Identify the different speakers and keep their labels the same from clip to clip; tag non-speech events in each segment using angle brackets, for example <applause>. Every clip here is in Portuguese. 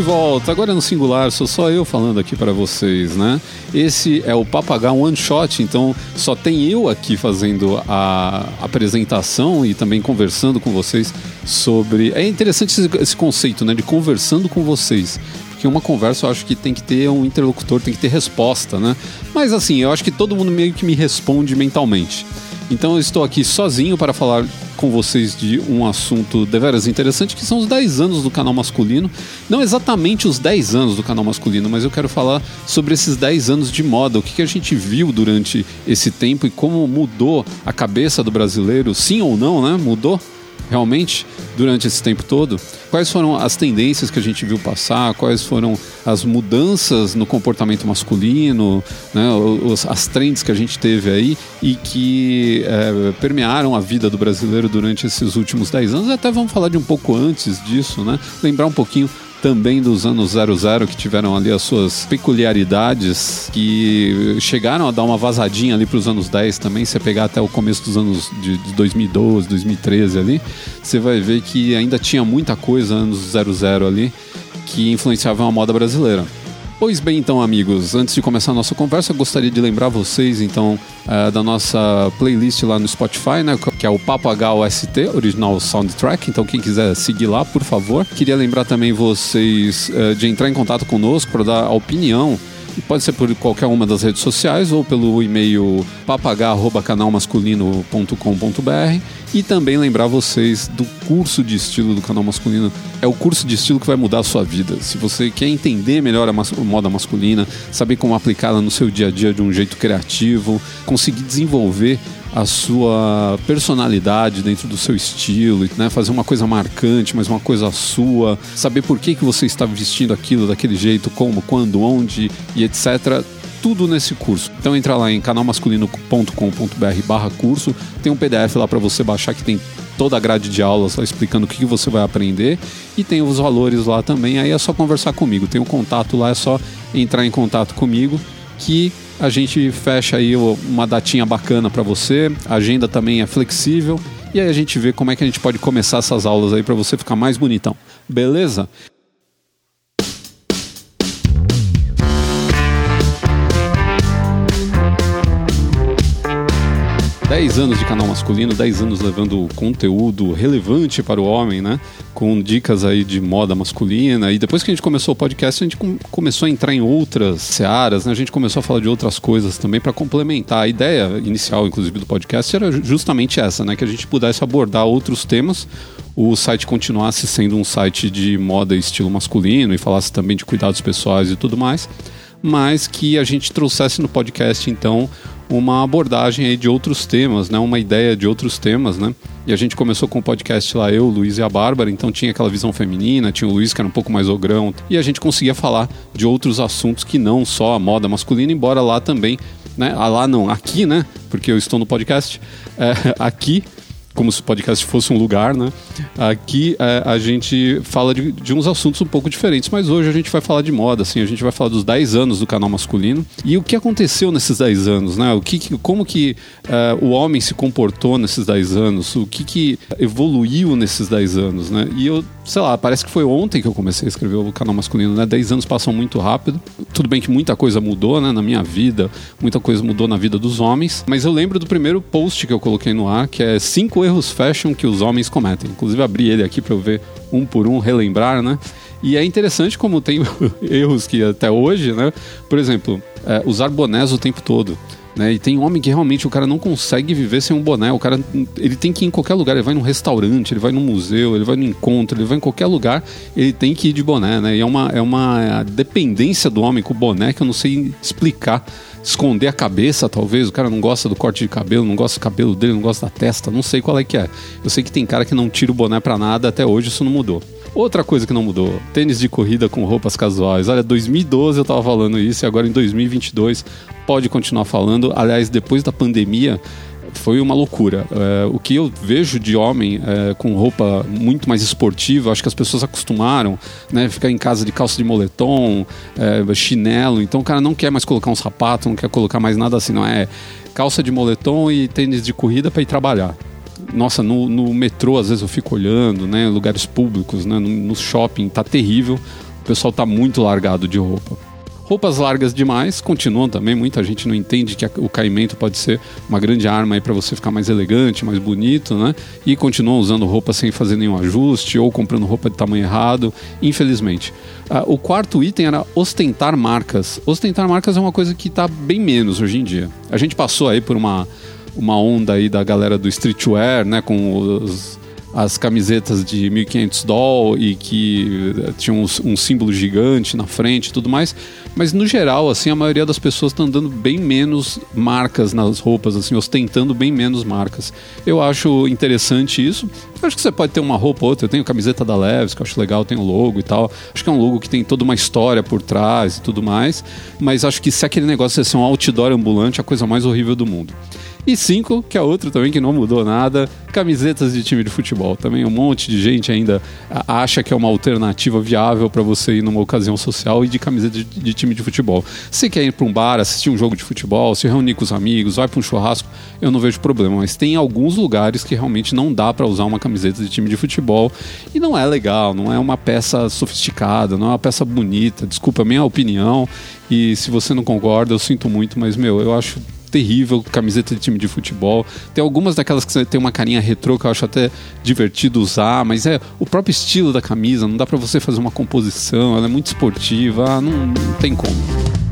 Speaker 1: de volta, agora no singular, sou só eu falando aqui para vocês, né? Esse é o Papagaio One Shot, então só tem eu aqui fazendo a apresentação e também conversando com vocês sobre. É interessante esse conceito, né? De conversando com vocês porque uma conversa eu acho que tem que ter um interlocutor, tem que ter resposta, né? Mas assim, eu acho que todo mundo meio que me responde mentalmente. Então eu estou aqui sozinho para falar com vocês de um assunto deveras interessante, que são os 10 anos do canal masculino. Não exatamente os 10 anos do canal masculino, mas eu quero falar sobre esses 10 anos de moda, o que, que a gente viu durante esse tempo e como mudou a cabeça do brasileiro, sim ou não, né? Mudou realmente durante esse tempo todo? Quais foram as tendências que a gente viu passar? Quais foram as mudanças no comportamento masculino, né, os, as trends que a gente teve aí e que é, permearam a vida do brasileiro durante esses últimos 10 anos? Até vamos falar de um pouco antes disso, né? Lembrar um pouquinho também dos anos 00 que tiveram ali as suas peculiaridades que chegaram a dar uma vazadinha ali para os anos 10 também. Se pegar até o começo dos anos de, de 2012, 2013 ali, você vai ver que ainda tinha muita coisa anos 00 ali que influenciava a moda brasileira. Pois bem, então, amigos, antes de começar a nossa conversa, gostaria de lembrar vocês, então, uh, da nossa playlist lá no Spotify, né, que é o Papo HOST, original soundtrack. Então, quem quiser seguir lá, por favor. Queria lembrar também vocês uh, de entrar em contato conosco para dar opinião pode ser por qualquer uma das redes sociais ou pelo e-mail papagar@canalmasculino.com.br e também lembrar vocês do curso de estilo do canal masculino. É o curso de estilo que vai mudar a sua vida. Se você quer entender melhor a mas moda masculina, saber como aplicá-la no seu dia a dia de um jeito criativo, conseguir desenvolver a sua personalidade dentro do seu estilo, né? fazer uma coisa marcante, mas uma coisa sua, saber por que, que você está vestindo aquilo daquele jeito, como, quando, onde e etc tudo nesse curso. Então entra lá em canalmasculino.com.br barra curso, tem um PDF lá para você baixar que tem toda a grade de aulas lá explicando o que você vai aprender. E tem os valores lá também, aí é só conversar comigo, tem o um contato lá, é só entrar em contato comigo que a gente fecha aí uma datinha bacana para você. A agenda também é flexível. E aí a gente vê como é que a gente pode começar essas aulas aí para você ficar mais bonitão. Beleza? 10 anos de canal masculino, 10 anos levando conteúdo relevante para o homem, né? Com dicas aí de moda masculina. E depois que a gente começou o podcast, a gente com começou a entrar em outras searas, né? A gente começou a falar de outras coisas também para complementar. A ideia inicial, inclusive, do podcast era justamente essa, né? Que a gente pudesse abordar outros temas o site continuasse sendo um site de moda e estilo masculino e falasse também de cuidados pessoais e tudo mais, mas que a gente trouxesse no podcast então uma abordagem aí de outros temas, né? Uma ideia de outros temas, né? E a gente começou com o podcast lá, eu, o Luiz e a Bárbara, então tinha aquela visão feminina, tinha o Luiz que era um pouco mais ogrão, e a gente conseguia falar de outros assuntos que não só a moda masculina, embora lá também, né? Ah, lá não, aqui, né? Porque eu estou no podcast, é, <laughs> aqui como se o podcast fosse um lugar, né? Aqui é, a gente fala de, de, uns assuntos um pouco diferentes, mas hoje a gente vai falar de moda, assim, a gente vai falar dos 10 anos do canal masculino e o que aconteceu nesses 10 anos, né? O que, como que é, o homem se comportou nesses 10 anos, o que, que evoluiu nesses 10 anos, né? E eu, sei lá, parece que foi ontem que eu comecei a escrever o canal masculino, né? 10 anos passam muito rápido. Tudo bem que muita coisa mudou, né? Na minha vida, muita coisa mudou na vida dos homens, mas eu lembro do primeiro post que eu coloquei no ar, que é 5 erros fashion que os homens cometem. Inclusive abri ele aqui para eu ver um por um, relembrar, né? E é interessante como tem <laughs> erros que até hoje, né? Por exemplo, é, usar bonés o tempo todo. Né? E tem homem que realmente o cara não consegue viver sem um boné. O cara ele tem que ir em qualquer lugar. Ele vai num restaurante, ele vai num museu, ele vai no encontro, ele vai em qualquer lugar. Ele tem que ir de boné, né? E é uma, é uma dependência do homem com o boné que eu não sei explicar esconder a cabeça, talvez. O cara não gosta do corte de cabelo, não gosta do cabelo dele, não gosta da testa, não sei qual é que é. Eu sei que tem cara que não tira o boné pra nada, até hoje isso não mudou. Outra coisa que não mudou, tênis de corrida com roupas casuais. Olha, 2012 eu tava falando isso e agora em 2022 pode continuar falando. Aliás, depois da pandemia, foi uma loucura. É, o que eu vejo de homem é, com roupa muito mais esportiva, acho que as pessoas acostumaram, né? Ficar em casa de calça de moletom, é, chinelo. Então o cara não quer mais colocar um sapato, não quer colocar mais nada assim, não é calça de moletom e tênis de corrida para ir trabalhar. Nossa, no, no, metrô às vezes eu fico olhando, né? Lugares públicos, né? No, no shopping, tá terrível pessoal tá muito largado de roupa. Roupas largas demais continuam também. Muita gente não entende que o caimento pode ser uma grande arma aí para você ficar mais elegante, mais bonito, né? E continuam usando roupa sem fazer nenhum ajuste ou comprando roupa de tamanho errado, infelizmente. Uh, o quarto item era ostentar marcas. Ostentar marcas é uma coisa que está bem menos hoje em dia. A gente passou aí por uma, uma onda aí da galera do streetwear, né? Com os as camisetas de 1500 doll e que eh, tinham um, um, símbolo gigante na frente e tudo mais. Mas no geral, assim, a maioria das pessoas estão dando bem menos marcas nas roupas, assim, ostentando bem menos marcas. Eu acho interessante isso. Eu acho que você pode ter uma roupa ou outra. Eu tenho camiseta da Leves, que eu acho legal, tem o logo e tal. Acho que é um logo que tem toda uma história por trás e tudo mais. Mas acho que se aquele negócio é ser um outdoor ambulante, é a coisa mais horrível do mundo. E cinco, que é outro também que não mudou nada, camisetas de time de futebol. Também um monte de gente ainda acha que é uma alternativa viável para você ir numa ocasião social e de camiseta de, de time de futebol. Se quer ir para um bar, assistir um jogo de futebol, se reunir com os amigos, vai para um churrasco, eu não vejo problema. Mas tem alguns lugares que realmente não dá para usar uma camiseta de time de futebol e não é legal, não é uma peça sofisticada, não é uma peça bonita. Desculpa a minha opinião e se você não concorda, eu sinto muito, mas meu, eu acho terrível, camiseta de time de futebol. Tem algumas daquelas que tem uma carinha retrô que eu acho até divertido usar, mas é o próprio estilo da camisa, não dá para você fazer uma composição, ela é muito esportiva, não, não tem como.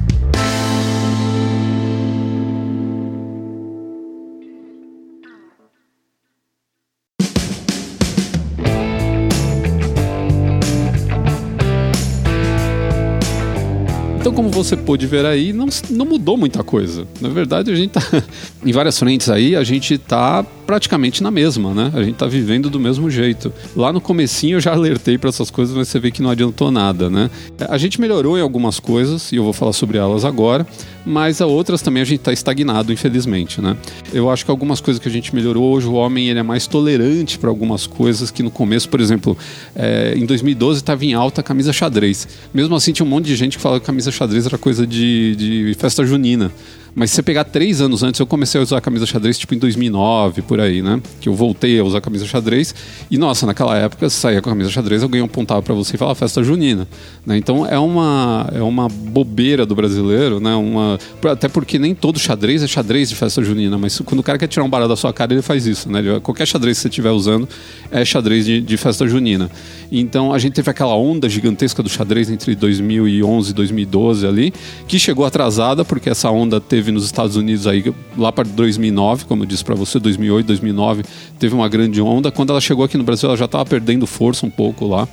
Speaker 1: Como você pôde ver aí, não, não mudou muita coisa. Na verdade, a gente tá <laughs> em várias frentes aí, a gente tá praticamente na mesma, né? A gente tá vivendo do mesmo jeito. Lá no comecinho eu já alertei para essas coisas, mas você vê que não adiantou nada, né? A gente melhorou em algumas coisas e eu vou falar sobre elas agora, mas a outras também a gente tá estagnado, infelizmente, né? Eu acho que algumas coisas que a gente melhorou hoje, o homem ele é mais tolerante para algumas coisas que no começo, por exemplo, é, em 2012 estava em alta a camisa xadrez. Mesmo assim tinha um monte de gente que falava que camisa xadrez era coisa de, de festa junina. Mas se você pegar três anos antes, eu comecei a usar a camisa xadrez tipo em 2009, por aí, né? Que eu voltei a usar a camisa xadrez. E nossa, naquela época, se saía com a camisa xadrez, eu ganhei um pontava para você e falava festa junina. Né? Então é uma, é uma bobeira do brasileiro, né? Uma, até porque nem todo xadrez é xadrez de festa junina, mas quando o cara quer tirar um barato da sua cara, ele faz isso, né? qualquer xadrez que você estiver usando é xadrez de, de festa junina. Então a gente teve aquela onda gigantesca do xadrez entre 2011 e 2012 ali, que chegou atrasada, porque essa onda teve teve nos Estados Unidos aí lá para 2009, como eu disse para você, 2008, 2009, teve uma grande onda. Quando ela chegou aqui no Brasil, ela já estava perdendo força um pouco lá.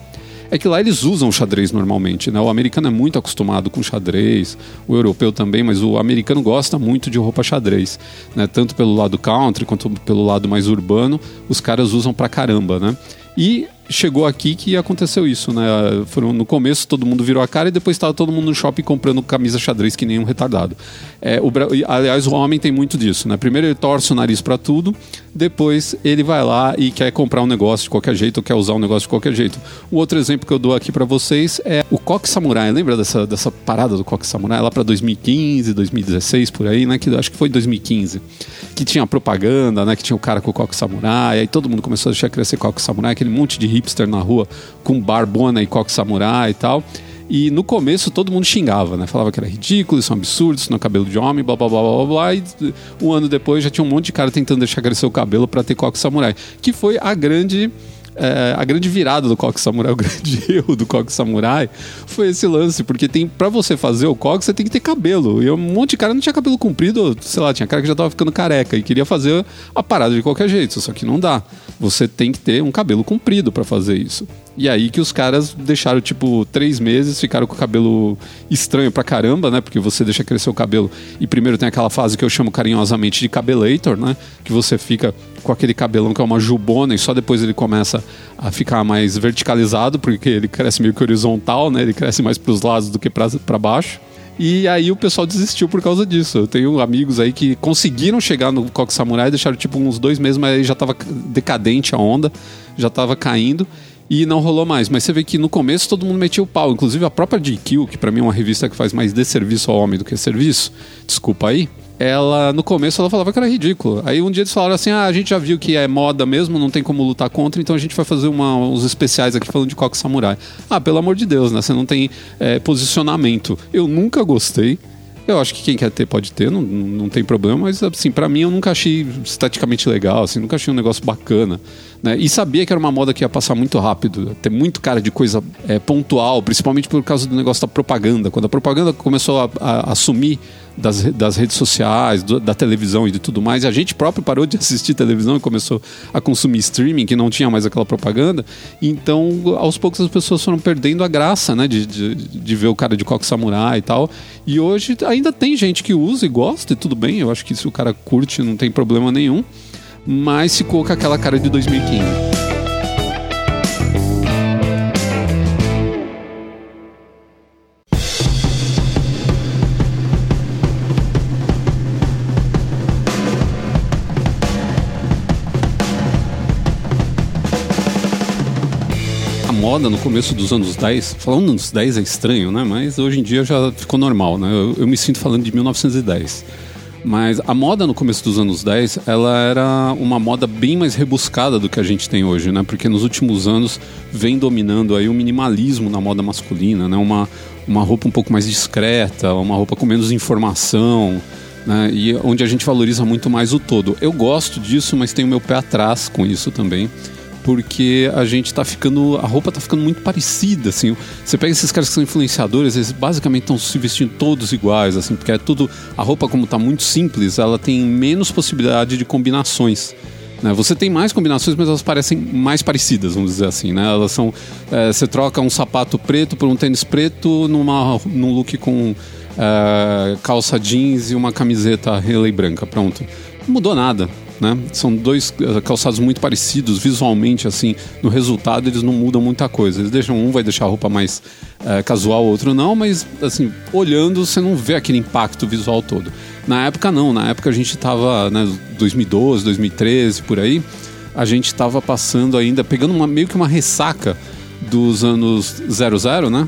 Speaker 1: É que lá eles usam xadrez normalmente, né? O americano é muito acostumado com xadrez, o europeu também, mas o americano gosta muito de roupa xadrez, né? Tanto pelo lado country quanto pelo lado mais urbano, os caras usam pra caramba, né? E chegou aqui que aconteceu isso, né? Foram, no começo todo mundo virou a cara e depois estava todo mundo no shopping comprando camisa xadrez que nem um retardado. É, o, aliás, o homem tem muito disso, né? Primeiro ele torce o nariz para tudo, depois ele vai lá e quer comprar um negócio de qualquer jeito, ou quer usar um negócio de qualquer jeito. O outro exemplo que eu dou aqui para vocês é o Coque Samurai. Lembra dessa, dessa parada do Coque Samurai lá para 2015, 2016 por aí, né? Que acho que foi 2015, que tinha propaganda, né? Que tinha o cara com o Coque Samurai, aí todo mundo começou a deixar crescer Coque Samurai, aquele monte de hipster na rua com barbona e coque samurai e tal. E no começo todo mundo xingava, né? Falava que era ridículo, isso é um absurdo, isso não é cabelo de homem, blá blá blá blá blá. E um ano depois já tinha um monte de cara tentando deixar crescer o cabelo para ter coque samurai. Que foi a grande é, a grande virada do coque samurai, <laughs> o grande erro do coque samurai foi esse lance, porque tem para você fazer o coque você tem que ter cabelo. E um monte de cara não tinha cabelo comprido, sei lá, tinha cara que já tava ficando careca e queria fazer a parada de qualquer jeito, só que não dá. Você tem que ter um cabelo comprido para fazer isso. E aí que os caras deixaram, tipo, três meses, ficaram com o cabelo estranho pra caramba, né? Porque você deixa crescer o cabelo e primeiro tem aquela fase que eu chamo carinhosamente de cabelator, né? Que você fica com aquele cabelão que é uma jubona e só depois ele começa a ficar mais verticalizado, porque ele cresce meio que horizontal, né? Ele cresce mais pros lados do que para baixo. E aí o pessoal desistiu por causa disso. Eu tenho amigos aí que conseguiram chegar no Coque Samurai, deixaram tipo uns dois meses, mas aí já tava decadente a onda, já tava caindo e não rolou mais. Mas você vê que no começo todo mundo metia o pau, inclusive a própria GQ, que para mim é uma revista que faz mais desserviço ao homem do que serviço, desculpa aí, ela no começo ela falava que era ridículo. Aí um dia eles falaram assim: ah, a gente já viu que é moda mesmo, não tem como lutar contra, então a gente vai fazer uma, uns especiais aqui falando de coque samurai. Ah, pelo amor de Deus, né? Você não tem é, posicionamento. Eu nunca gostei. Eu acho que quem quer ter pode ter, não, não tem problema, mas assim, para mim eu nunca achei esteticamente legal, assim, nunca achei um negócio bacana. Né? E sabia que era uma moda que ia passar muito rápido, ter muito cara de coisa é, pontual, principalmente por causa do negócio da propaganda. Quando a propaganda começou a, a, a sumir das, das redes sociais, do, da televisão e de tudo mais, e a gente próprio parou de <laughs> assistir televisão e começou a consumir streaming, que não tinha mais aquela propaganda. Então, aos poucos as pessoas foram perdendo a graça, né, de, de, de ver o cara de coque samurai e tal. E hoje ainda tem gente que usa e gosta e tudo bem, eu acho que se o cara curte não tem problema nenhum, mas ficou com aquela cara de 2015. Moda no começo dos anos 10, falando nos 10 é estranho, né? Mas hoje em dia já ficou normal, né? Eu, eu me sinto falando de 1910. Mas a moda no começo dos anos 10, ela era uma moda bem mais rebuscada do que a gente tem hoje, né? Porque nos últimos anos vem dominando aí o minimalismo na moda masculina, né? Uma, uma roupa um pouco mais discreta, uma roupa com menos informação, né? E onde a gente valoriza muito mais o todo. Eu gosto disso, mas tenho meu pé atrás com isso também porque a gente tá ficando. A roupa tá ficando muito parecida, assim. Você pega esses caras que são influenciadores, eles basicamente estão se vestindo todos iguais, assim, porque é tudo. A roupa, como tá muito simples, ela tem menos possibilidade de combinações. Né? Você tem mais combinações, mas elas parecem mais parecidas, vamos dizer assim, né? Elas são. É, você troca um sapato preto por um tênis preto numa, num look com é, calça jeans e uma camiseta relay branca. Pronto. Não mudou nada. Né? São dois eh, calçados muito parecidos visualmente, assim, no resultado eles não mudam muita coisa. Eles deixam um vai deixar a roupa mais é, casual, outro não, mas assim, olhando você não vê aquele impacto visual todo. Na época não, na época a gente estava, né, 2012, 2013 por aí, a gente estava passando ainda, pegando uma, meio que uma ressaca dos anos 00, né?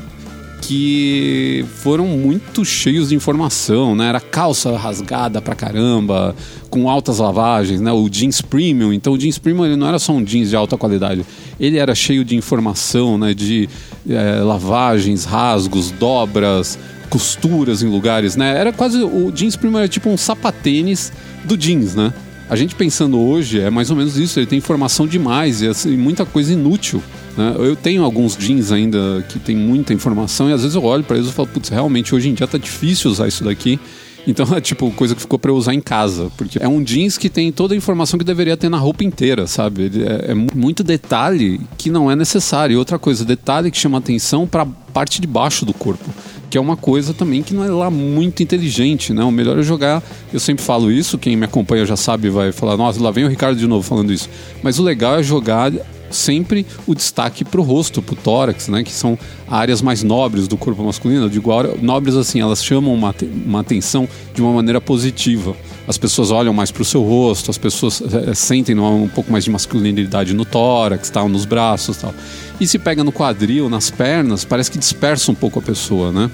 Speaker 1: Que foram muito cheios de informação, né? Era calça rasgada pra caramba, com altas lavagens, né? O jeans premium. Então o jeans premium ele não era só um jeans de alta qualidade, ele era cheio de informação, né? De é, lavagens, rasgos, dobras, costuras em lugares, né? Era quase o jeans premium era tipo um sapatênis do jeans, né? A gente pensando hoje é mais ou menos isso. Ele tem informação demais e assim, muita coisa inútil. Né? Eu tenho alguns jeans ainda que tem muita informação e às vezes eu olho para eles e falo, putz, realmente hoje em dia tá difícil usar isso daqui. Então <laughs> é tipo coisa que ficou para eu usar em casa, porque é um jeans que tem toda a informação que deveria ter na roupa inteira, sabe? É, é muito detalhe que não é necessário. E outra coisa, detalhe que chama atenção para parte de baixo do corpo que é uma coisa também que não é lá muito inteligente, né? O melhor é jogar, eu sempre falo isso, quem me acompanha já sabe, vai falar, nossa, lá vem o Ricardo de novo falando isso. Mas o legal é jogar sempre o destaque para o rosto, para o tórax, né? Que são áreas mais nobres do corpo masculino. Eu digo nobres assim, elas chamam uma, uma atenção de uma maneira positiva. As pessoas olham mais para o seu rosto, as pessoas é, sentem um pouco mais de masculinidade no tórax, tal, nos braços, tal. E se pega no quadril, nas pernas, parece que dispersa um pouco a pessoa, né?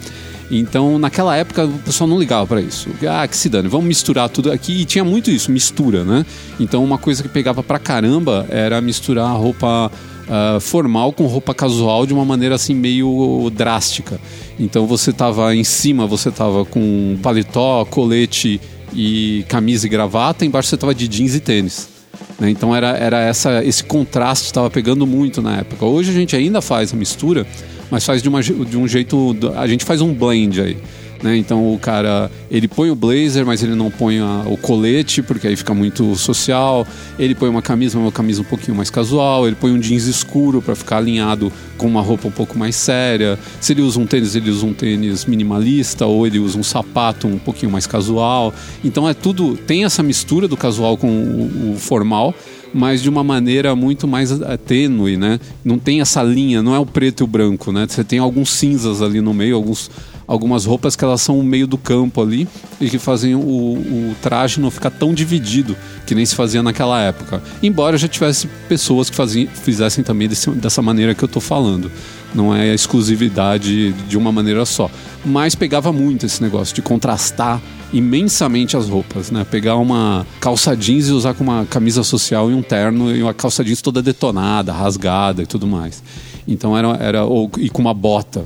Speaker 1: Então, naquela época, o pessoal não ligava para isso. Ah, que se dane, vamos misturar tudo aqui. E tinha muito isso, mistura, né? Então, uma coisa que pegava pra caramba era misturar roupa uh, formal com roupa casual de uma maneira assim meio drástica. Então, você tava em cima, você tava com paletó, colete e camisa e gravata, embaixo você tava de jeans e tênis. Né? Então, era, era essa, esse contraste estava pegando muito na época. Hoje a gente ainda faz a mistura mas faz de, uma, de um jeito. A gente faz um blend aí. Né? Então o cara ele põe o blazer, mas ele não põe a, o colete porque aí fica muito social. Ele põe uma camisa, uma camisa um pouquinho mais casual. Ele põe um jeans escuro para ficar alinhado com uma roupa um pouco mais séria. Se ele usa um tênis, ele usa um tênis minimalista ou ele usa um sapato um pouquinho mais casual. Então é tudo tem essa mistura do casual com o, o formal mas de uma maneira muito mais eh, tênue, né? Não tem essa linha, não é o preto e o branco, né? Você tem alguns cinzas ali no meio, alguns, algumas roupas que elas são o meio do campo ali e que fazem o, o traje não ficar tão dividido que nem se fazia naquela época. Embora já tivesse pessoas que faziam, fizessem também desse, dessa maneira que eu estou falando. não é exclusividade de uma maneira só. Mas pegava muito esse negócio de contrastar imensamente as roupas, né? Pegar uma calça jeans e usar com uma camisa social e um terno e uma calça jeans toda detonada, rasgada e tudo mais. Então era, era ou, e com uma bota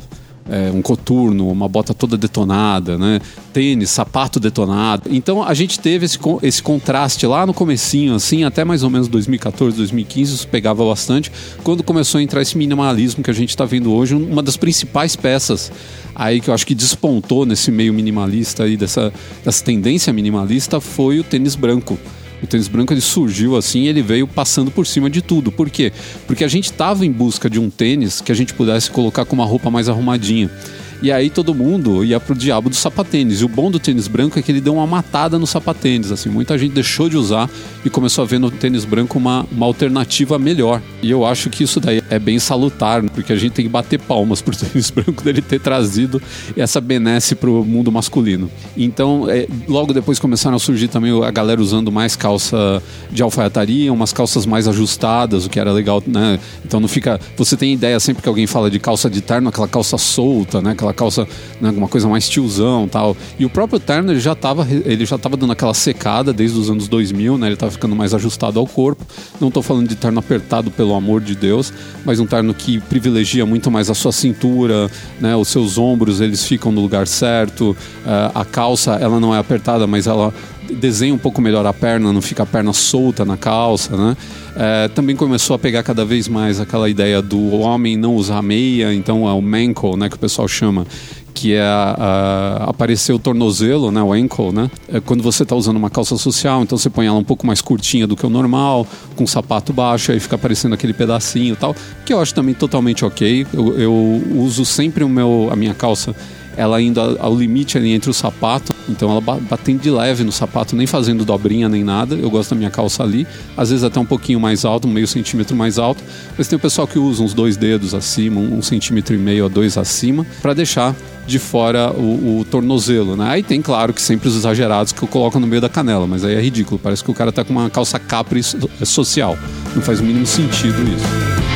Speaker 1: é, um coturno, uma bota toda detonada, né? Tênis, sapato detonado. Então a gente teve esse, esse contraste lá no comecinho, assim, até mais ou menos 2014, 2015, isso pegava bastante. Quando começou a entrar esse minimalismo que a gente está vendo hoje, uma das principais peças aí que eu acho que despontou nesse meio minimalista aí, dessa, dessa tendência minimalista, foi o tênis branco. O tênis branco ele surgiu assim, ele veio passando por cima de tudo. Por quê? Porque a gente estava em busca de um tênis que a gente pudesse colocar com uma roupa mais arrumadinha. E aí todo mundo ia pro diabo do sapatênis. E o bom do tênis branco é que ele deu uma matada no sapatênis. Assim, muita gente deixou de usar e começou a ver no tênis branco uma, uma alternativa melhor. E eu acho que isso daí é bem salutar, porque a gente tem que bater palmas pro <laughs> tênis branco dele ter trazido essa benesse pro mundo masculino. Então, é, logo depois começaram a surgir também a galera usando mais calça de alfaiataria, umas calças mais ajustadas, o que era legal, né? Então não fica. Você tem ideia sempre que alguém fala de calça de terno, aquela calça solta, né? Aquela aquela calça, né, uma coisa mais tiozão tal. E o próprio terno ele já estava ele já tava dando aquela secada desde os anos 2000, né? Ele estava ficando mais ajustado ao corpo. Não estou falando de terno apertado, pelo amor de Deus, mas um terno que privilegia muito mais a sua cintura, né? Os seus ombros, eles ficam no lugar certo. Uh, a calça, ela não é apertada, mas ela desenha um pouco melhor a perna, não fica a perna solta na calça, né? É, também começou a pegar cada vez mais aquela ideia do homem não usar meia, então é o mankle, né, que o pessoal chama, que é a, a, aparecer o tornozelo, né, o ankle, né? É quando você está usando uma calça social, então você põe ela um pouco mais curtinha do que o normal, com sapato baixo, aí fica aparecendo aquele pedacinho e tal, que eu acho também totalmente ok. Eu, eu uso sempre o meu, a minha calça ela indo ao limite ali entre o sapato, então ela batendo de leve no sapato, nem fazendo dobrinha nem nada. Eu gosto da minha calça ali, às vezes até um pouquinho mais alto, meio centímetro mais alto. Mas tem o pessoal que usa uns dois dedos acima, um centímetro e meio a dois acima, para deixar de fora o, o, tornozelo, né? Aí tem, claro, que sempre os exagerados que eu coloco no meio da canela, mas aí é ridículo. Parece que o cara tá com uma calça capri social. Não faz o mínimo sentido isso.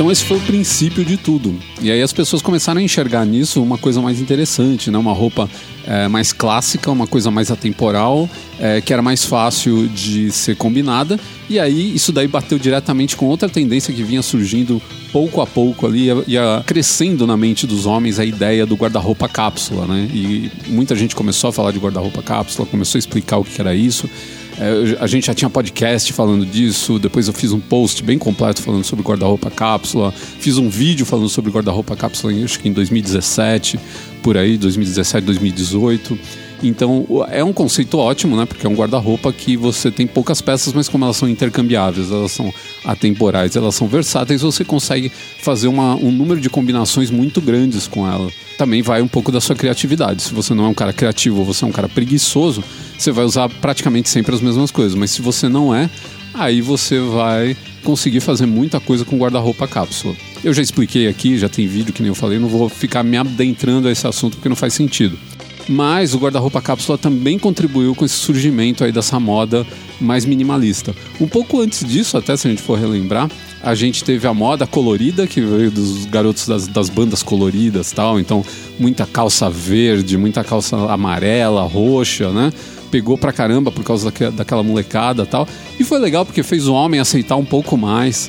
Speaker 1: Então esse foi o princípio de tudo. E aí as pessoas começaram a enxergar nisso uma coisa mais interessante, né? Uma roupa é, mais clássica, uma coisa mais atemporal, é, que era mais fácil de ser combinada. E aí isso daí bateu diretamente com outra tendência que vinha surgindo pouco a pouco ali, ia, crescendo na mente dos homens a ideia do guarda-roupa cápsula, né? E muita gente começou a falar de guarda-roupa cápsula, começou a explicar o que era isso. É, a gente já tinha podcast falando disso, depois eu fiz um post bem completo falando sobre guarda-roupa cápsula, fiz um vídeo falando sobre guarda-roupa cápsula, acho que em 2017, por aí, 2017, 2018. Então é um conceito ótimo, né? Porque é um guarda-roupa que você tem poucas peças, mas como elas são intercambiáveis, elas são atemporais, elas são versáteis, você consegue fazer uma, um número de combinações muito grandes com ela. Também vai um pouco da sua criatividade. Se você não é um cara criativo você é um cara preguiçoso, você vai usar praticamente sempre as mesmas coisas. Mas se você não é, aí você vai conseguir fazer muita coisa com guarda-roupa cápsula. Eu já expliquei aqui, já tem vídeo que nem eu falei, não vou ficar me adentrando a esse assunto porque não faz sentido. Mas o guarda-roupa cápsula também contribuiu com esse surgimento aí dessa moda mais minimalista. Um pouco antes disso, até se a gente for relembrar, a gente teve a moda colorida, que veio dos garotos das, das bandas coloridas tal. Então, muita calça verde, muita calça amarela, roxa, né? Pegou pra caramba por causa daquela molecada tal. E foi legal porque fez o homem aceitar um pouco mais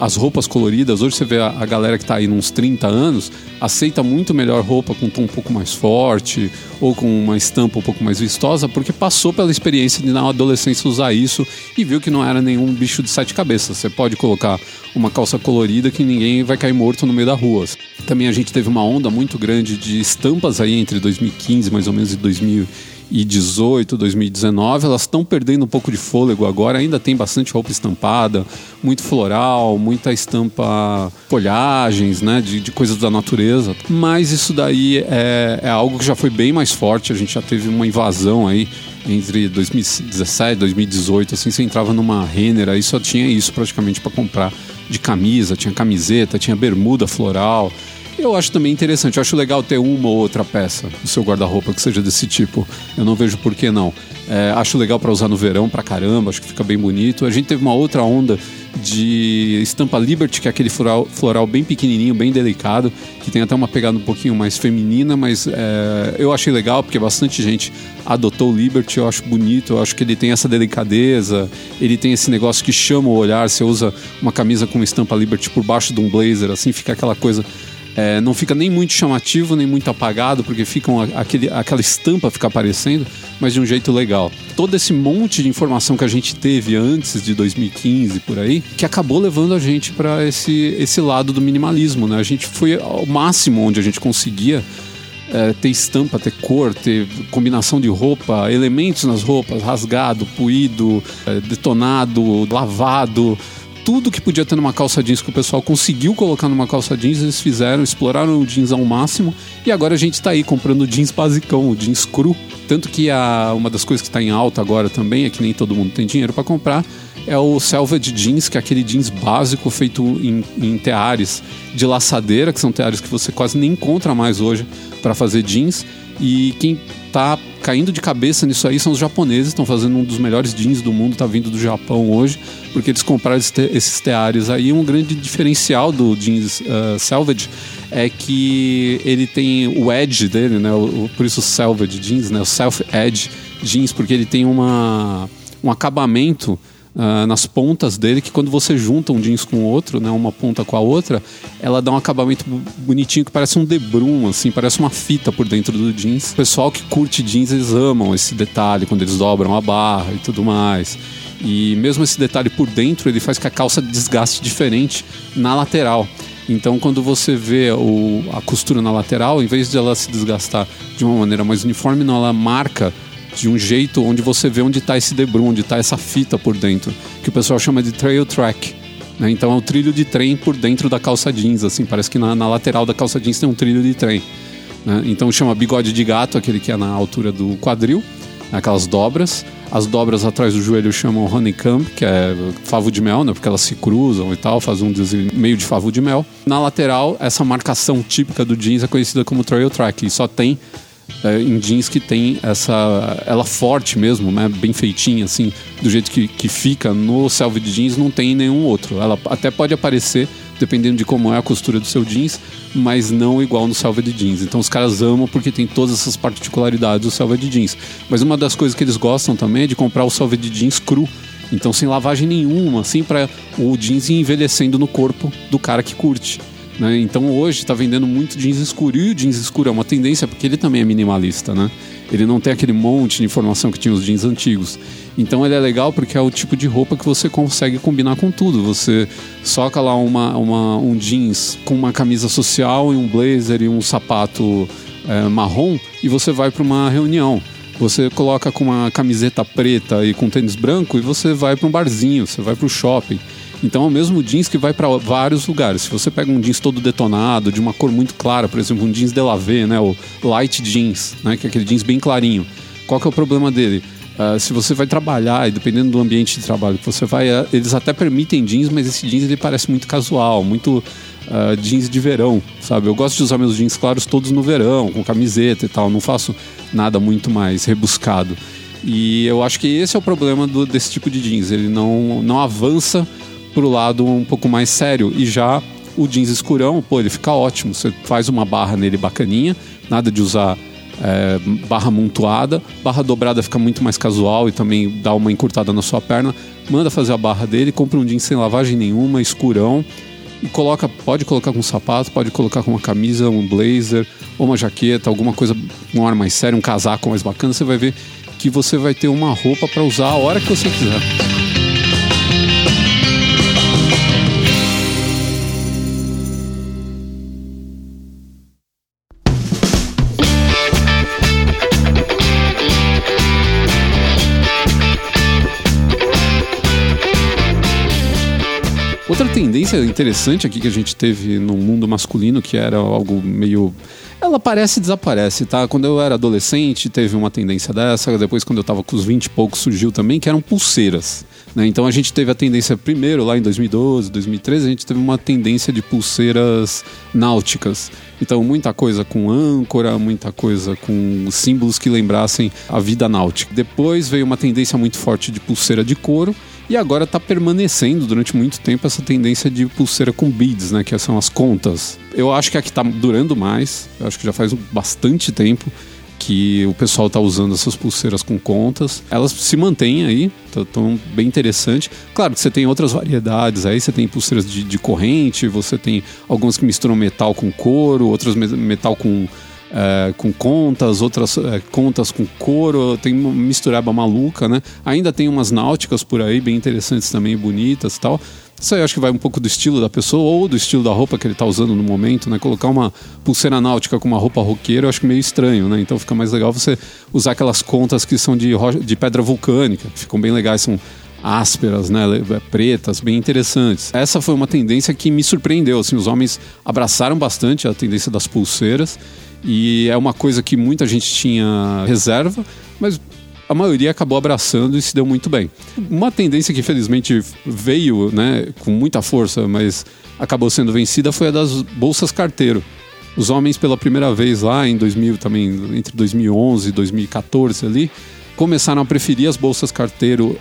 Speaker 1: as roupas coloridas. Hoje você vê a, galera que está aí uns 30 anos aceita muito melhor roupa com um tom um pouco mais forte ou com uma estampa um pouco mais vistosa, porque passou pela experiência de na adolescência usar isso e viu que não era nenhum bicho de sete cabeças. Você pode colocar uma calça colorida que ninguém vai cair morto no meio da rua. Também a gente teve uma onda muito grande de estampas aí entre 2015 mais ou menos e 2000 2018, 2019, elas estão perdendo um pouco de fôlego agora. Ainda tem bastante roupa estampada, muito floral, muita estampa, folhagens, né, de, de coisas da natureza. Mas isso daí é, é algo que já foi bem mais forte. A gente já teve uma invasão aí entre 2017 e 2018, assim, você entrava numa Renner, aí só tinha isso praticamente para comprar de camisa, tinha camiseta, tinha bermuda floral, Eu acho também interessante, eu acho legal ter uma ou outra peça do seu guarda-roupa que seja desse tipo. Eu não vejo por que não. É, acho legal para usar no verão pra caramba, acho que fica bem bonito. A gente teve uma outra onda de estampa Liberty, que é aquele floral, floral bem pequenininho, bem delicado, que tem até uma pegada um pouquinho mais feminina, mas é, eu achei legal porque bastante gente adotou o Liberty, eu acho bonito, eu acho que ele tem essa delicadeza, ele tem esse negócio que chama o olhar, você usa uma camisa com estampa Liberty por baixo de um blazer, assim, fica aquela coisa é, não fica nem muito chamativo, nem muito apagado, porque fica aquele, aquela estampa fica aparecendo, mas de um jeito legal. Todo esse monte de informação que a gente teve antes de 2015 por aí, que acabou levando a gente para esse, esse lado do minimalismo, né? A gente foi ao máximo onde a gente conseguia é, ter estampa, ter cor, ter combinação de roupa, elementos nas roupas, rasgado, puído, é, detonado, lavado tudo que podia ter numa calça jeans que o pessoal conseguiu colocar numa calça jeans, eles fizeram, exploraram o jeans ao máximo e agora a gente está aí comprando jeans basicão, jeans cru. Tanto que a, uma das coisas que está em alta agora também é que nem todo mundo tem dinheiro para comprar é o Selvage Jeans, que é aquele jeans básico feito em, em teares de laçadeira, que são teares que você quase nem encontra mais hoje para fazer jeans. E quem tá caindo de cabeça nisso aí são os japoneses, estão fazendo um dos melhores jeans do mundo, tá vindo do Japão hoje, porque eles compraram esses teares aí. Um grande diferencial do jeans uh, é que ele tem o edge dele, né? O, por isso o Salvage Jeans, né? O Self Edge Jeans, porque ele tem uma, um acabamento uh, nas pontas dele, que quando você junta um jeans com o outro, né, uma ponta com a outra, ela dá um acabamento bonitinho que parece um debrum, assim, parece uma fita por dentro do jeans. O pessoal que curte jeans, eles amam esse detalhe quando eles dobram a barra e tudo mais. E mesmo esse detalhe por dentro, ele faz que a calça desgaste diferente na lateral. Então, quando você vê o, a costura na lateral, em vez de ela se desgastar de uma maneira mais uniforme, não, ela marca de um jeito onde você vê onde está esse debrum, onde está essa fita por dentro, que o pessoal chama de trail track. Né? Então é o trilho de trem por dentro da calça jeans, assim, parece que na, na lateral da calça jeans tem um trilho de trem. Né? Então chama bigode de gato, aquele que é na altura do quadril, aquelas dobras. As dobras atrás do joelho chamam honeycomb, que é favo de mel, né? Porque elas se cruzam e tal, fazem um desenho meio de favo de mel. Na lateral, essa marcação típica do jeans é conhecida como trail track, e só tem é, em jeans que tem essa. Ela forte mesmo, né? Bem feitinha, assim, do jeito que, que fica no de jeans, não tem nenhum outro. Ela até pode aparecer, dependendo de como é a costura do seu jeans, mas não igual no de jeans. Então os caras amam porque tem todas essas particularidades do de jeans. Mas uma das coisas que eles gostam também é de comprar o de jeans cru. Então sem lavagem nenhuma, assim, para o jeans ir envelhecendo no corpo do cara que curte. Né? Então hoje está vendendo muito jeans escuro. E o jeans escuro é uma tendência porque ele também é minimalista, né? Ele não tem aquele monte de informação que tinha os jeans antigos. Então ele é legal porque é o tipo de roupa que você consegue combinar com tudo. Você soca lá uma, uma um jeans com uma camisa social e um blazer e um sapato é, marrom e você vai para uma reunião. Você coloca com uma camiseta preta e com tênis branco e você vai para um barzinho, você vai para o shopping. Então é o mesmo jeans que vai para vários lugares. Se você pega um jeans todo detonado, de uma cor muito clara, por exemplo, um jeans Delavé, né, o light jeans, né, que é aquele jeans bem clarinho. Qual que é o problema dele? Uh, se você vai trabalhar, e dependendo do ambiente de trabalho que você vai, uh, eles até permitem jeans, mas esse jeans ele parece muito casual, muito uh, jeans de verão, sabe? Eu gosto de usar meus jeans claros todos no verão, com camiseta e tal, não faço nada muito mais rebuscado. E eu acho que esse é o problema do, desse tipo de jeans, ele não, não avança pro lado um pouco mais sério. E já o jeans escurão, pô, ele fica ótimo. Você faz uma barra nele bacaninha, nada de usar é, barra amontoada. Barra dobrada fica muito mais casual e também dá uma encurtada na sua perna. Manda fazer a barra dele, compra um jeans sem lavagem nenhuma, escurão. E coloca, pode colocar com sapato, pode colocar com uma camisa, um blazer, ou uma jaqueta, alguma coisa, um ar mais sério, um casaco mais bacana. Você vai ver que você vai ter uma roupa para usar a hora que você quiser. Tendência interessante aqui que a gente teve no mundo masculino, que era algo meio. Ela aparece e desaparece, tá? Quando eu era adolescente, teve uma tendência dessa. Depois, quando eu tava com os 20 e poucos, surgiu também, que eram pulseiras. Né? Então a gente teve a tendência, primeiro, lá em 2012, 2013, a gente teve uma tendência de pulseiras náuticas. Então, muita coisa com âncora, muita coisa com símbolos que lembrassem a vida náutica. Depois veio uma tendência muito forte de pulseira de couro. E agora está permanecendo durante muito tempo essa tendência de pulseira com beads, né? Que são as contas. Eu acho que a que está durando mais, eu acho que já faz bastante tempo que o pessoal está usando essas pulseiras com contas. Elas se mantêm aí, estão bem interessante. Claro que você tem outras variedades aí, você tem pulseiras de, de corrente, você tem algumas que misturam metal com couro, outras metal com é, com contas, outras é, contas com couro, tem uma mistureba maluca, né? Ainda tem umas náuticas por aí, bem interessantes também, bonitas e tal. Isso aí acho que vai um pouco do estilo da pessoa ou do estilo da roupa que ele está usando no momento, né? Colocar uma pulseira náutica com uma roupa roqueira eu acho meio estranho, né? Então fica mais legal você usar aquelas contas que são de, de pedra vulcânica, que ficam bem legais, são ásperas, né, pretas, bem interessantes. Essa foi uma tendência que me surpreendeu, assim, os homens abraçaram bastante a tendência das pulseiras e é uma coisa que muita gente tinha reserva, mas a maioria acabou abraçando e se deu muito bem. Uma tendência que infelizmente veio né, com muita força, mas acabou sendo vencida foi a das bolsas carteiro. Os homens pela primeira vez lá em 2000 também entre 2011 e 2014 ali começaram a preferir as bolsas carteiro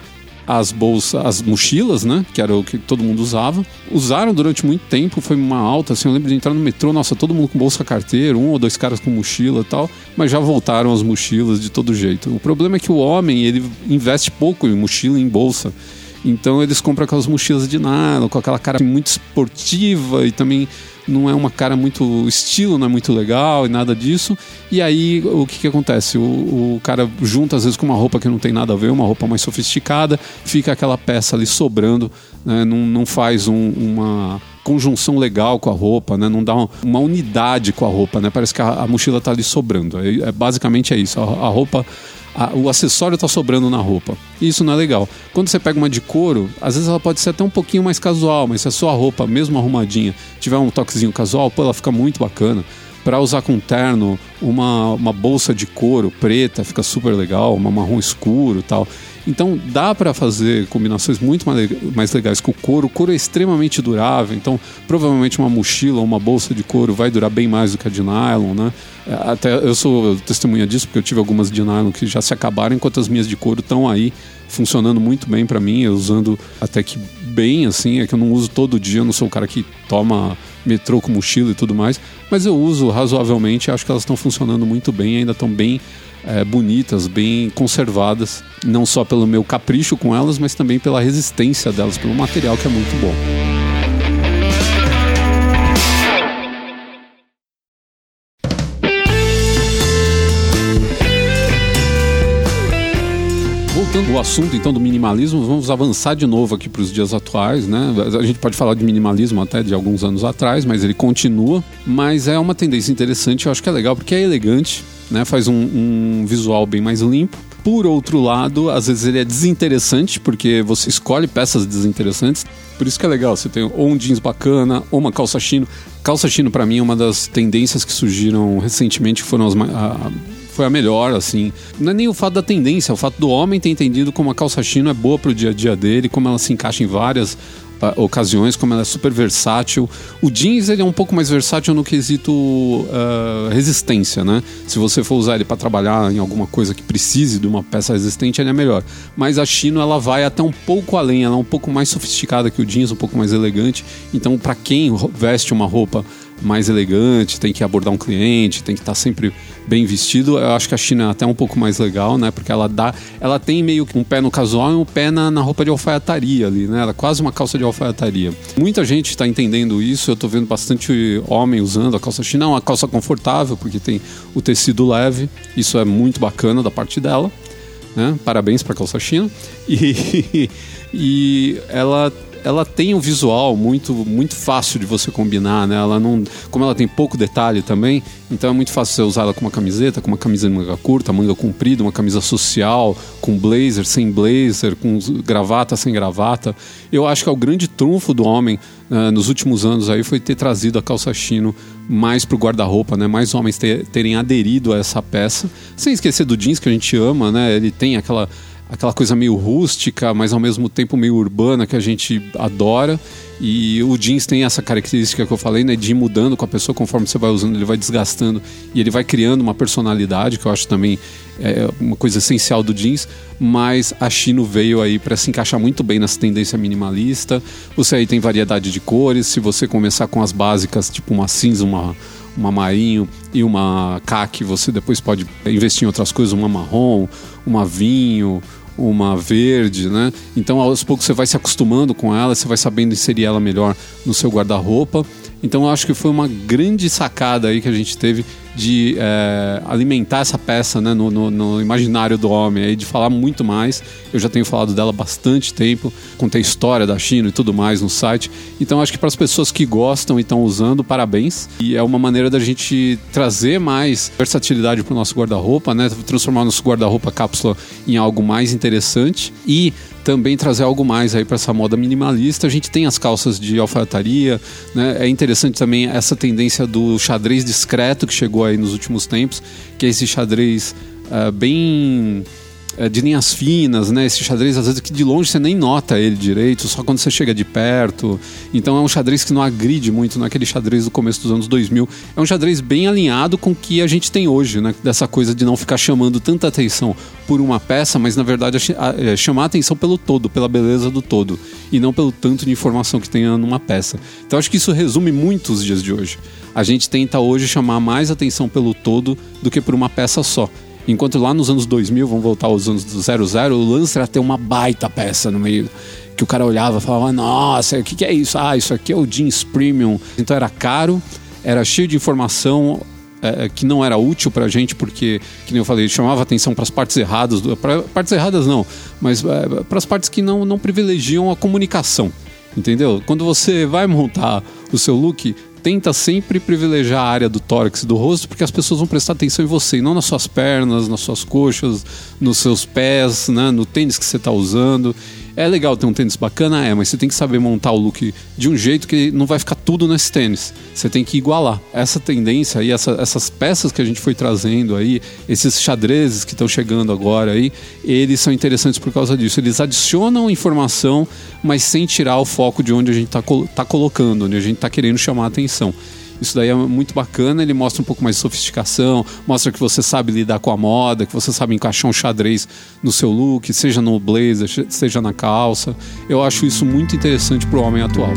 Speaker 1: as bolsas, as mochilas, né? Que era o que todo mundo usava. Usaram durante muito tempo, foi uma alta, assim, eu lembro de entrar no metrô, nossa, todo mundo com bolsa carteira, um ou dois caras com mochila e tal, mas já voltaram as mochilas de todo jeito. O problema é que o homem, ele investe pouco em mochila e em bolsa. Então eles compram aquelas mochilas de nylon, com aquela cara muito esportiva e também não é uma cara muito. Estilo não é muito legal e nada disso. E aí o que, que acontece? O, o cara junta às vezes com uma roupa que não tem nada a ver, uma roupa mais sofisticada, fica aquela peça ali sobrando, né? não, não faz um, uma conjunção legal com a roupa, né? Não dá uma, uma, unidade com a roupa, né? Parece que a, a mochila tá ali sobrando. É, é basicamente é isso. A, a roupa a, o acessório está sobrando na roupa. E isso não é legal. Quando você pega uma de couro, às vezes ela pode ser até um pouquinho mais casual, mas se a sua roupa, mesmo arrumadinha, tiver um toquezinho casual, pô, ela fica muito bacana. Para usar com terno, uma, uma bolsa de couro preta fica super legal, uma marrom escuro tal. Então dá para fazer combinações muito mais legais com o couro. O couro é extremamente durável, então provavelmente uma mochila ou uma bolsa de couro vai durar bem mais do que a de nylon, né? Até eu sou testemunha disso porque eu tive algumas de nylon que já se acabaram, enquanto as minhas de couro estão aí funcionando muito bem para mim, eu usando até que bem assim, é que eu não uso todo dia, eu não sou o cara que toma metrô com mochila e tudo mais, mas eu uso razoavelmente, acho que elas estão funcionando muito bem, ainda estão bem é, bonitas, bem conservadas, não só pelo meu capricho com elas, mas também pela resistência delas, pelo material que é muito bom. Voltando assunto então do minimalismo, vamos avançar de novo aqui para os dias atuais, né? A gente pode falar de minimalismo até de alguns anos atrás, mas ele continua. Mas é uma tendência interessante, eu acho que é legal porque é elegante, né? Faz um, um visual bem mais limpo. Por outro lado, às vezes ele é desinteressante, porque você escolhe peças desinteressantes. Por isso que é legal, você tem ou um jeans bacana, ou uma calça chino. Calça chino, para mim, é uma das tendências que surgiram recentemente, que foram as a, foi a melhor, assim. Não é nem o fato da tendência, é o fato do homem ter entendido como a calça chino é boa pro dia a dia dele, como ela se encaixa em várias uh, ocasiões, como ela é super versátil. O jeans ele é um pouco mais versátil no quesito uh, resistência, né? Se você for usar ele para trabalhar em alguma coisa que precise de uma peça resistente, ele é melhor. Mas a chino ela vai até um pouco além, ela é um pouco mais sofisticada que o jeans, um pouco mais elegante. Então, para quem veste uma roupa mais elegante, tem que abordar um cliente, tem que estar tá sempre bem vestido. Eu acho que a China é até um pouco mais legal, né? Porque ela dá, ela tem meio que um pé no casual e um pé na, na roupa de alfaiataria ali, né? Ela é quase uma calça de alfaiataria. Muita gente está entendendo isso. Eu estou vendo bastante homem usando a calça China. É uma calça confortável porque tem o tecido leve. Isso é muito bacana da parte dela. Né? Parabéns para a calça China. <laughs> E, e ela ela tem um visual muito, muito fácil de você combinar, né? Ela não, como ela tem pouco detalhe também, então é muito fácil você usar ela com uma camiseta, com uma camisa de manga curta, manga comprida, uma camisa social, com blazer, sem blazer, com gravata, sem gravata. Eu acho que é o grande trunfo do homem uh, nos últimos anos aí foi ter trazido a calça chino mais pro guarda-roupa, né? Mais homens ter, terem aderido a essa peça, sem esquecer do jeans que a gente ama, né? Ele tem aquela aquela coisa meio rústica, mas ao mesmo tempo meio urbana que a gente adora. E o jeans tem essa característica que eu falei, né, de ir mudando com a pessoa conforme você vai usando, ele vai desgastando e ele vai criando uma personalidade, que eu acho também é uma coisa essencial do jeans. Mas a Chino veio aí para se encaixar muito bem nessa tendência minimalista. Você aí tem variedade de cores, se você começar com as básicas, tipo uma cinza, uma uma marinho e uma caque, você depois pode investir em outras coisas, uma marrom, uma vinho, uma verde, né? Então aos poucos você vai se acostumando com ela, você vai sabendo inserir ela melhor no seu guarda-roupa. Então eu acho que foi uma grande sacada aí que a gente teve de é, alimentar essa peça né, no, no, no, imaginário do homem, aí, de falar muito mais. Eu já tenho falado dela bastante tempo, contei história da China e tudo mais no site. Então acho que para as pessoas que gostam e estão usando, parabéns. E é uma maneira da gente trazer mais versatilidade para o nosso guarda-roupa, né, transformar nosso guarda-roupa cápsula em algo mais interessante. E também trazer algo mais aí para essa moda minimalista. A gente tem as calças de alfaiataria, né? É interessante também essa tendência do xadrez discreto que chegou aí nos últimos tempos, que é esse xadrez uh, bem é, de linhas finas, né? Esse xadrez, às vezes, que de longe você nem nota ele direito, só quando você chega de perto. Então é um xadrez que não agride muito naquele xadrez do começo dos anos 2000. É um xadrez bem alinhado com o que a gente tem hoje, né? Dessa coisa de não ficar chamando tanta atenção por uma peça, mas na verdade é, chamar atenção pelo todo, pela beleza do todo, e não pelo tanto de informação que tenha numa peça. Então acho que isso resume muito os dias de hoje. A gente tenta hoje chamar mais atenção pelo todo do que por uma peça só. Enquanto lá nos anos 2000, vamos voltar aos anos do 00, o lance era ter uma baita peça no meio que o cara olhava e falava: Nossa, o que, que é isso? Ah, isso aqui é o jeans premium. Então era caro, era cheio de informação é, é que não era útil pra gente, porque, que nem eu falei, chamava atenção para as partes erradas. Pra, partes erradas não, mas é, para as partes que não, não privilegiam a comunicação. Entendeu? Quando você vai montar o seu look, tenta sempre privilegiar a área do tórax e do rosto, porque as pessoas vão prestar atenção em você, e não nas suas pernas, nas suas coxas, nos seus pés, né, no tênis que você está usando. É legal ter um tênis bacana, é, mas você tem que saber montar o look de um jeito que não vai ficar tudo nesse tênis. Você tem que igualar. Essa tendência aí, essa, essas peças que a gente foi trazendo aí, esses xadrezes que estão chegando agora aí, eles são interessantes por causa disso. Eles adicionam informação, mas sem tirar o foco de onde a gente está tá colocando, onde a gente está querendo chamar a atenção. Isso daí é muito bacana, ele mostra um pouco mais de sofisticação, mostra que você sabe lidar com a moda, que você sabe encaixar um xadrez no seu look, seja no blazer, seja na calça. Eu acho isso muito interessante para o homem atual.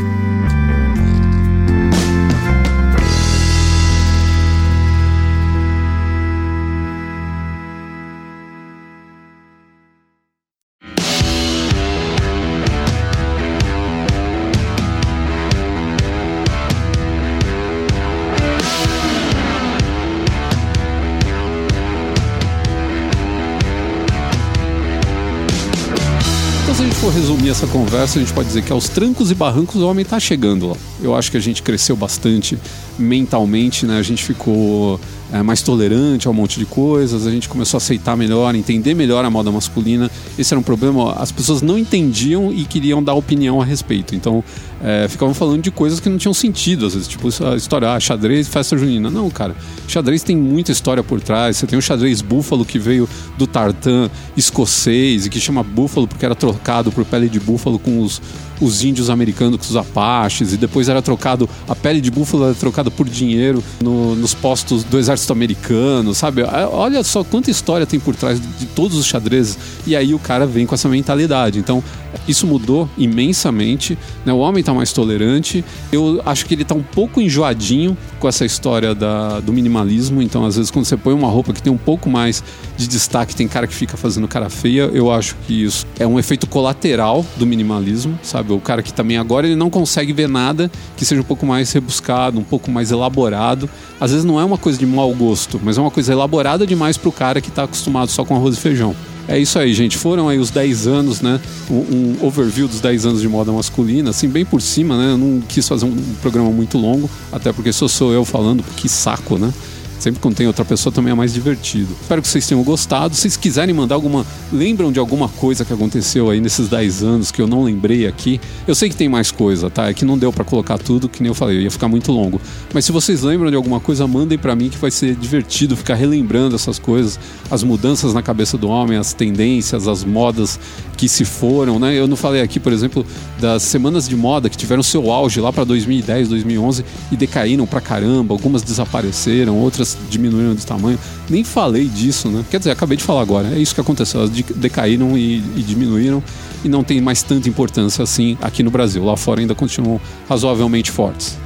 Speaker 1: Resumir essa conversa, a gente pode dizer que aos trancos e barrancos o homem está chegando lá. Eu acho que a gente cresceu bastante mentalmente, né? A gente ficou é, mais tolerante a um monte de coisas, a gente começou a aceitar melhor, entender melhor a moda masculina. Esse era um problema, as pessoas não entendiam e queriam dar opinião a respeito. Então, é, ficavam falando de coisas que não tinham sentido, às vezes, tipo a história, ah, xadrez, festa junina. Não, cara, xadrez tem muita história por trás. Você tem o xadrez búfalo que veio do tartan escocês e que chama búfalo porque era trocado por pele de búfalo com os, os índios americanos, com os apaches, e depois era trocado, a pele de búfalo era trocada por dinheiro no, nos postos do exército americano, sabe? Olha só quanta história tem por trás de todos os xadrezes. E aí o cara vem com essa mentalidade. Então, isso mudou imensamente. Né? O homem está mais tolerante. Eu acho que ele está um pouco enjoadinho com essa história da, do minimalismo. Então, às vezes, quando você põe uma roupa que tem um pouco mais de destaque, tem cara que fica fazendo cara feia. Eu acho que isso é um efeito colateral do minimalismo, sabe? O cara que também agora ele não consegue ver nada que seja um pouco mais rebuscado, um pouco mais elaborado. Às vezes não é uma coisa de mau gosto, mas é uma coisa elaborada demais para o cara que está acostumado só com arroz e feijão É isso aí, gente. Foram aí os 10 anos, né? Um, overview dos 10 anos de moda masculina, assim, bem por cima, né? Eu não quis fazer um programa muito longo, até porque só sou eu falando, que saco, né? Sempre quando tem outra pessoa também é mais divertido. Espero que vocês tenham gostado. Se vocês quiserem mandar alguma. Lembram de alguma coisa que aconteceu aí nesses 10 anos que eu não lembrei aqui? Eu sei que tem mais coisa, tá? É que não deu para colocar tudo, que nem eu falei, ia ficar muito longo. Mas se vocês lembram de alguma coisa, mandem para mim que vai ser divertido ficar relembrando essas coisas, as mudanças na cabeça do homem, as tendências, as modas que se foram, né? Eu não falei aqui, por exemplo, das semanas de moda que tiveram seu auge lá para 2010, 2011 e decaíram pra caramba, algumas desapareceram, outras diminuíram de tamanho. Nem falei disso, né? Quer dizer, acabei de falar agora. É isso que aconteceu. Elas decaíram e, e diminuíram e não tem mais tanta importância assim aqui no Brasil. Lá fora ainda continuam razoavelmente fortes.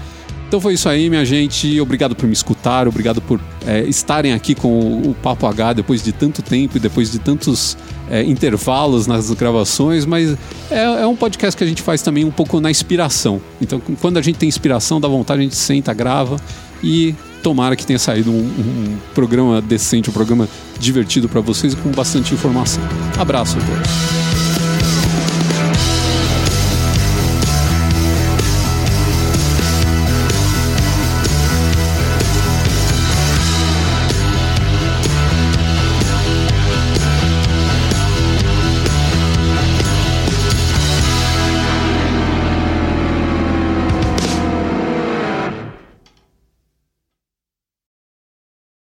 Speaker 1: Então foi isso aí, minha gente. Obrigado por me escutar, obrigado por é, estarem aqui com o, o, Papo H depois de tanto tempo e depois de tantos é, intervalos nas gravações, mas é, é, um podcast que a gente faz também um pouco na inspiração. Então, quando a gente tem inspiração, dá vontade, a gente senta, grava e tomara que tenha saído um, um programa decente, um programa divertido para vocês com bastante informação. Abraço a todos.